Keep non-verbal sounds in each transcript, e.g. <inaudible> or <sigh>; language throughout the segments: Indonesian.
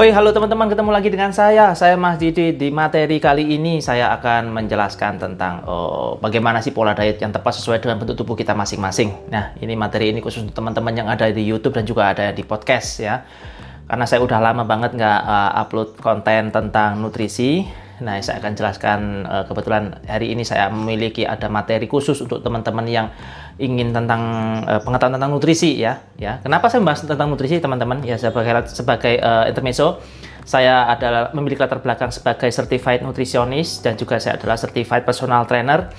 Oi, halo teman-teman, ketemu lagi dengan saya. Saya Mas Didi. Di materi kali ini saya akan menjelaskan tentang oh, bagaimana sih pola diet yang tepat sesuai dengan bentuk tubuh kita masing-masing. Nah, ini materi ini khusus untuk teman-teman yang ada di YouTube dan juga ada di podcast ya. Karena saya udah lama banget nggak uh, upload konten tentang nutrisi. Nah, saya akan jelaskan uh, kebetulan hari ini saya memiliki ada materi khusus untuk teman-teman yang ingin tentang uh, pengetahuan tentang nutrisi ya. Ya kenapa saya membahas tentang nutrisi teman-teman? Ya sebagai sebagai uh, intermezzo saya adalah memiliki latar belakang sebagai certified nutritionist dan juga saya adalah certified personal trainer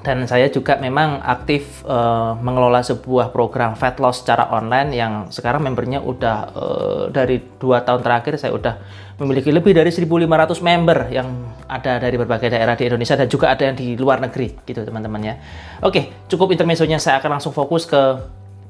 dan saya juga memang aktif uh, mengelola sebuah program fat loss secara online yang sekarang membernya udah uh, dari dua tahun terakhir saya udah memiliki lebih dari 1.500 member yang ada dari berbagai daerah di Indonesia dan juga ada yang di luar negeri gitu teman-teman ya. Oke cukup intermezzonya saya akan langsung fokus ke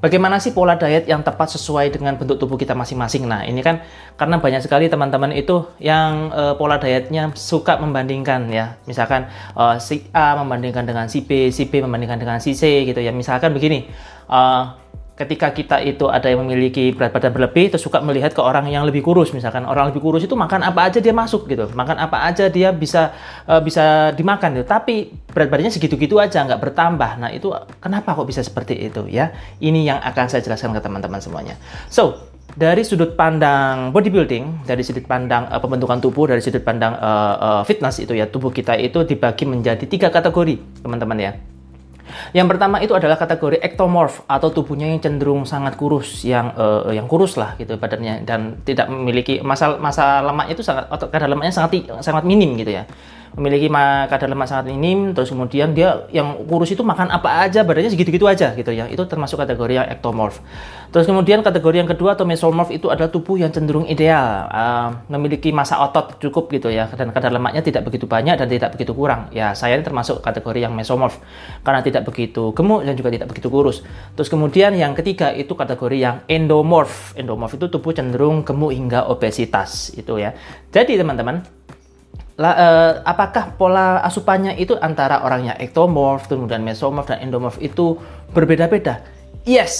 Bagaimana sih pola diet yang tepat sesuai dengan bentuk tubuh kita masing-masing? Nah, ini kan karena banyak sekali teman-teman itu yang uh, pola dietnya suka membandingkan ya. Misalkan uh, si A membandingkan dengan si B, si B membandingkan dengan si C gitu ya. Misalkan begini, uh, ketika kita itu ada yang memiliki berat badan berlebih terus suka melihat ke orang yang lebih kurus misalkan. Orang lebih kurus itu makan apa aja dia masuk gitu. Makan apa aja dia bisa uh, bisa dimakan gitu. Tapi berat badannya segitu-gitu aja nggak bertambah. Nah itu kenapa kok bisa seperti itu ya? Ini yang akan saya jelaskan ke teman-teman semuanya. So dari sudut pandang bodybuilding, dari sudut pandang uh, pembentukan tubuh, dari sudut pandang uh, uh, fitness itu ya tubuh kita itu dibagi menjadi tiga kategori, teman-teman ya. Yang pertama itu adalah kategori ectomorph atau tubuhnya yang cenderung sangat kurus, yang uh, yang kurus lah gitu badannya dan tidak memiliki masa masa lemaknya itu sangat atau kadar lemaknya sangat sangat minim gitu ya memiliki kadar lemak sangat minim terus kemudian dia yang kurus itu makan apa aja badannya segitu-gitu aja gitu ya. Itu termasuk kategori yang ectomorph terus kemudian kategori yang kedua atau mesomorph itu adalah tubuh yang cenderung ideal uh, memiliki masa otot cukup gitu ya dan kadar lemaknya tidak begitu banyak dan tidak begitu kurang. Ya saya ini termasuk kategori yang mesomorph karena tidak begitu gemuk dan juga tidak begitu kurus. Terus kemudian yang ketiga itu kategori yang endomorph endomorph itu tubuh cenderung gemuk hingga obesitas itu ya. Jadi teman-teman La, uh, apakah pola asupannya itu antara orangnya ectomorph, kemudian mesomorph dan endomorph itu berbeda-beda? Yes,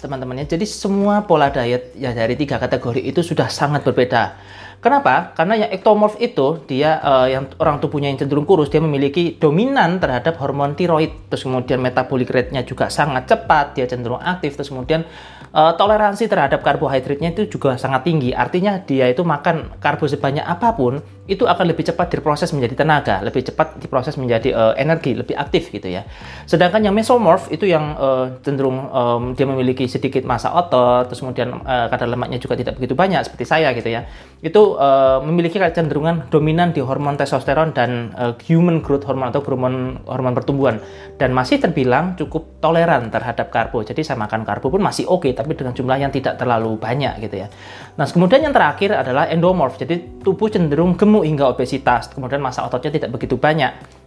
teman-teman ya. Jadi semua pola diet ya dari tiga kategori itu sudah sangat berbeda. Kenapa? Karena yang ektomorf itu dia uh, yang orang tubuhnya yang cenderung kurus dia memiliki dominan terhadap hormon tiroid. Terus kemudian metabolic rate-nya juga sangat cepat, dia cenderung aktif. Terus kemudian uh, toleransi terhadap karbohidratnya itu juga sangat tinggi. Artinya dia itu makan karbo sebanyak apa pun itu akan lebih cepat diproses menjadi tenaga, lebih cepat diproses menjadi uh, energi, lebih aktif gitu ya. Sedangkan yang mesomorph itu yang uh, cenderung um, dia memiliki sedikit massa otot, terus kemudian uh, kadar lemaknya juga tidak begitu banyak seperti saya gitu ya. Itu uh, memiliki kecenderungan dominan di hormon testosteron dan uh, human growth hormone atau hormon hormon pertumbuhan dan masih terbilang cukup toleran terhadap karbo. Jadi saya makan karbo pun masih oke okay, tapi dengan jumlah yang tidak terlalu banyak gitu ya. Nah, kemudian yang terakhir adalah endomorph. Jadi tubuh cenderung gemuk hingga obesitas, kemudian masa ototnya tidak begitu banyak.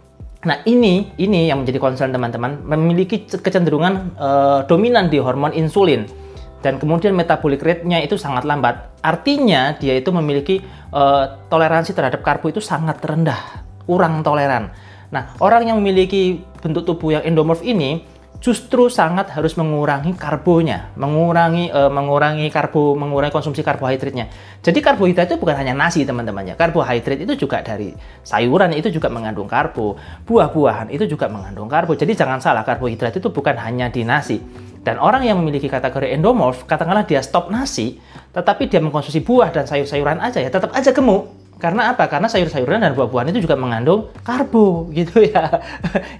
Nah ini ini yang menjadi concern teman-teman memiliki kecenderungan uh, dominan di hormon insulin dan kemudian metabolic rate-nya itu sangat lambat. Artinya dia itu memiliki uh, toleransi terhadap karbo itu sangat rendah, kurang toleran. Nah orang yang memiliki bentuk tubuh yang endomorph ini justru sangat harus mengurangi karbonya, mengurangi uh, mengurangi karbo, mengurangi konsumsi karbohidratnya. Jadi karbohidrat itu bukan hanya nasi teman-teman ya. Karbohidrat itu juga dari sayuran itu juga mengandung karbo, buah-buahan itu juga mengandung karbo. Jadi jangan salah, karbohidrat itu bukan hanya di nasi. Dan orang yang memiliki kategori endomorph, katakanlah dia stop nasi, tetapi dia mengkonsumsi buah dan sayur-sayuran aja ya, tetap aja gemuk karena apa? Karena sayur-sayuran dan buah-buahan itu juga mengandung karbo <laughs> gitu ya.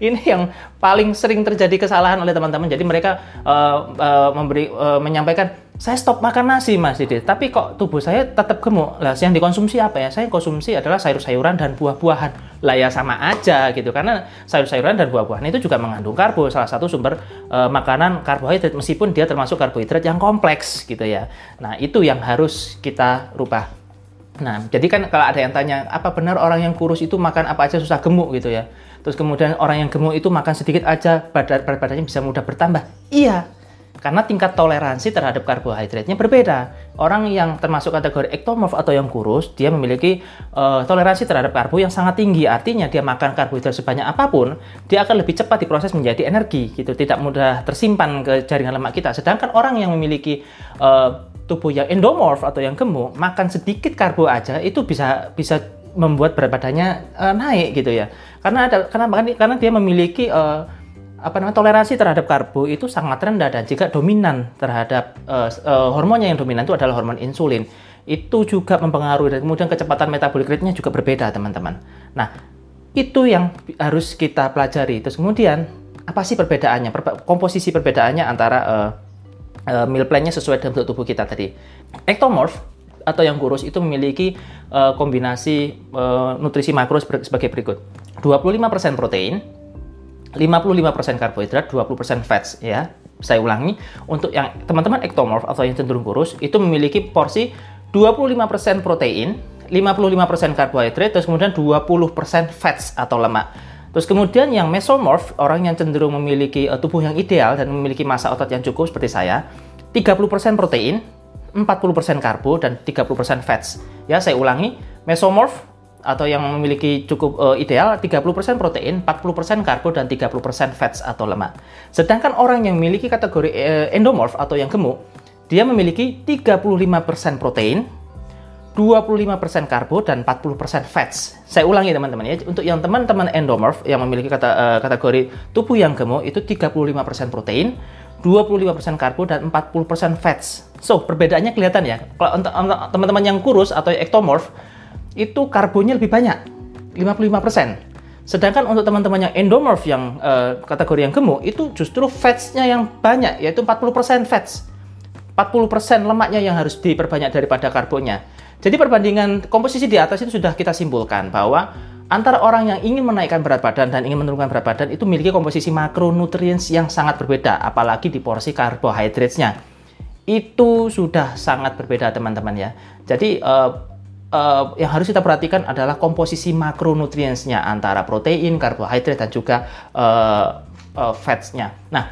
Ini yang paling sering terjadi kesalahan oleh teman-teman. Jadi mereka uh, uh, memberi uh, menyampaikan saya stop makan nasi Mas Didi, tapi kok tubuh saya tetap gemuk. Lah yang dikonsumsi apa ya? Saya konsumsi adalah sayur-sayuran dan buah-buahan. Lah ya sama aja gitu. Karena sayur-sayuran dan buah-buahan itu juga mengandung karbo, salah satu sumber uh, makanan karbohidrat meskipun dia termasuk karbohidrat yang kompleks gitu ya. Nah, itu yang harus kita rubah. Nah, jadi kan kalau ada yang tanya, apa benar orang yang kurus itu makan apa aja susah gemuk gitu ya? Terus kemudian orang yang gemuk itu makan sedikit aja, badan, badannya bisa mudah bertambah. Iya, karena tingkat toleransi terhadap karbohidratnya berbeda. Orang yang termasuk kategori ektomorf atau yang kurus, dia memiliki uh, toleransi terhadap karbo yang sangat tinggi. Artinya dia makan karbohidrat sebanyak apa pun, dia akan lebih cepat diproses menjadi energi gitu, tidak mudah tersimpan ke jaringan lemak kita. Sedangkan orang yang memiliki uh, tubuh yang endomorph atau yang gemuk makan sedikit karbo aja itu bisa bisa membuat berat badannya uh, naik gitu ya. Karena ada karena karena dia memiliki uh, apa namanya toleransi terhadap karbo itu sangat rendah dan jika dominan terhadap uh, uh, hormonnya yang dominan itu adalah hormon insulin itu juga mempengaruhi dan kemudian kecepatan metabolic rate-nya juga berbeda teman-teman. Nah itu yang harus kita pelajari. Terus kemudian apa sih perbedaannya? komposisi perbedaannya antara uh, uh, meal plan-nya sesuai dengan bentuk tubuh kita tadi. Ectomorph atau yang kurus itu memiliki uh, kombinasi uh, nutrisi makro sebagai berikut. 25% protein, 55% karbohidrat, 20% fats ya. Saya ulangi, untuk yang teman-teman ectomorph atau yang cenderung kurus itu memiliki porsi 25% protein, 55% karbohidrat, terus kemudian 20% fats atau lemak. Terus kemudian yang mesomorph, orang yang cenderung memiliki uh, tubuh yang ideal dan memiliki massa otot yang cukup seperti saya, 30% protein, 40% karbo dan 30% fats. Ya, saya ulangi, mesomorph atau yang memiliki cukup uh, ideal 30% protein, 40% karbo dan 30% fats atau lemak. Sedangkan orang yang memiliki kategori uh, endomorph atau yang gemuk, dia memiliki 35% protein, 25% karbo dan 40% fats. Saya ulangi teman-teman ya, untuk yang teman-teman endomorph yang memiliki kata, uh, kategori tubuh yang gemuk itu 35% protein, 25% karbo dan 40% fats. So, perbedaannya kelihatan ya. Kalau untuk teman-teman yang kurus atau ectomorph itu karbonya lebih banyak, 55%. Sedangkan untuk teman-teman yang endomorph yang uh, kategori yang gemuk itu justru fatsnya yang banyak yaitu 40% fats. 40% lemaknya yang harus diperbanyak daripada karbonya. Jadi perbandingan komposisi di atas itu sudah kita simpulkan bahwa antara orang yang ingin menaikkan berat badan dan ingin menurunkan berat badan itu memiliki komposisi makronutrients yang sangat berbeda, apalagi di porsi karbohidratnya. Itu sudah sangat berbeda teman-teman ya. Jadi uh, uh, yang harus kita perhatikan adalah komposisi makronutrientsnya antara protein, karbohidrat dan juga uh, uh, fatsnya. Nah,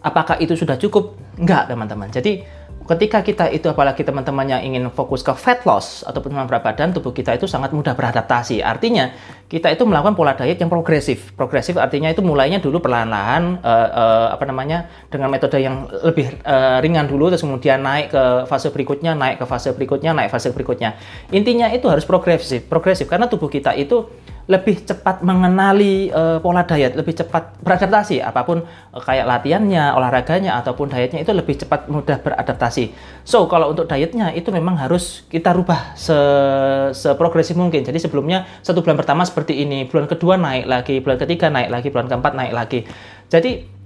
apakah itu sudah cukup? Enggak teman-teman. Jadi ketika kita itu apalagi teman-teman yang ingin fokus ke fat loss atau penurunan berat badan, tubuh kita itu sangat mudah beradaptasi. Artinya, kita itu melakukan pola diet yang progresif. Progresif artinya itu mulainya dulu perlahan-lahan uh, uh, apa namanya dengan metode yang lebih uh, ringan dulu terus kemudian naik ke fase berikutnya, naik ke fase berikutnya, naik fase berikutnya. Intinya itu harus progresif, progresif karena tubuh kita itu lebih cepat mengenali uh, pola diet, lebih cepat beradaptasi apa pun uh, kayak latihannya, olahraganya ataupun dietnya itu lebih cepat mudah beradaptasi. So, kalau untuk dietnya itu memang harus kita rubah se seprogresif mungkin. Jadi sebelumnya satu bulan pertama seperti ini, bulan kedua naik lagi, bulan ketiga naik lagi, bulan keempat naik lagi. Jadi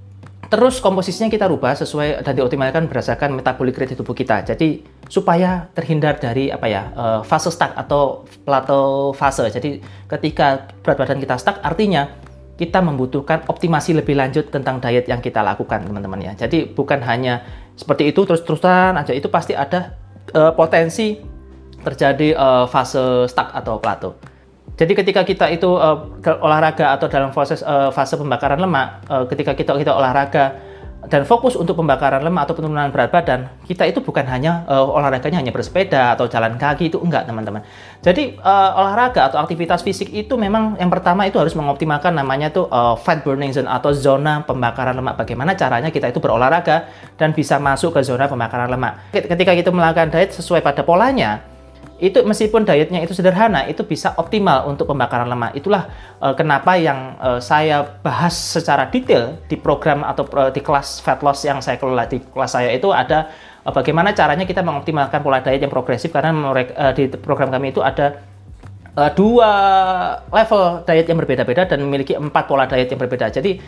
Terus komposisinya kita rubah sesuai dan dioptimalkan berdasarkan metabolic rate tubuh kita. Jadi supaya terhindar dari apa ya uh, fase stuck atau plateau fase. Jadi ketika berat badan kita stuck, artinya kita membutuhkan optimasi lebih lanjut tentang diet yang kita lakukan, teman-teman ya. Jadi bukan hanya seperti itu terus-terusan aja, itu pasti ada uh, potensi terjadi uh, fase stuck atau plateau. Jadi ketika kita itu uh, olahraga atau dalam proses uh, fase pembakaran lemak, uh, ketika kita kita olahraga dan fokus untuk pembakaran lemak atau penurunan berat badan, kita itu bukan hanya uh, olahraganya hanya bersepeda atau jalan kaki itu enggak teman-teman. Jadi uh, olahraga atau aktivitas fisik itu memang yang pertama itu harus mengoptimalkan namanya tuh uh, fat burning zone atau zona pembakaran lemak. Bagaimana caranya kita itu berolahraga dan bisa masuk ke zona pembakaran lemak. Ketika kita melakukan diet sesuai pada polanya, itu meskipun dietnya itu sederhana itu bisa optimal untuk pembakaran lemak. Itulah uh, kenapa yang uh, saya bahas secara detail di program atau uh, di kelas fat loss yang saya kelola di kelas saya itu ada uh, bagaimana caranya kita mengoptimalkan pola diet yang progresif karena uh, di program kami itu ada uh, dua level diet yang berbeda-beda dan memiliki empat pola diet yang berbeda. Jadi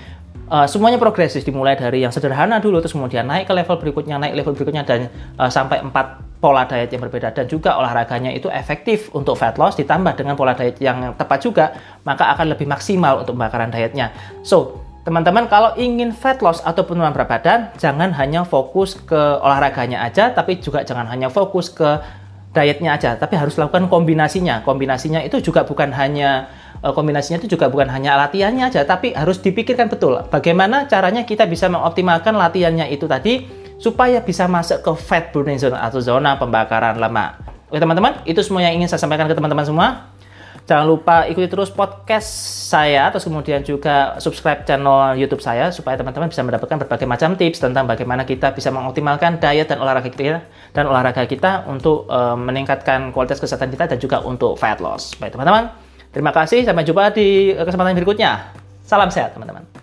uh, semuanya progresif dimulai dari yang sederhana dulu terus kemudian naik ke level berikutnya naik level berikutnya dan uh, sampai empat pola diet yang berbeda. Dan juga olahraganya itu efektif untuk fat loss ditambah dengan pola diet yang tepat juga maka akan lebih maksimal untuk pembakaran dietnya. So teman-teman kalau ingin fat loss atau penurunan berat badan jangan hanya fokus ke olahraganya aja tapi juga jangan hanya fokus ke dietnya aja tapi harus lakukan kombinasinya. Kombinasinya itu juga bukan hanya eh, kombinasinya itu juga bukan hanya latihannya aja tapi harus dipikirkan betul. Bagaimana caranya kita bisa mengoptimalkan latihannya itu tadi supaya bisa masuk ke fat burning zone atau zona pembakaran lemak. Oke teman-teman, itu semua yang ingin saya sampaikan ke teman-teman semua. Jangan lupa ikuti terus podcast saya, terus kemudian juga subscribe channel YouTube saya supaya teman-teman bisa mendapatkan berbagai macam tips tentang bagaimana kita bisa mengoptimalkan diet dan olahraga kita dan olahraga kita untuk uh, meningkatkan kualitas kesehatan kita dan juga untuk fat loss. Baik teman-teman, terima kasih. Sampai jumpa di kesempatan berikutnya. Salam sehat teman-teman.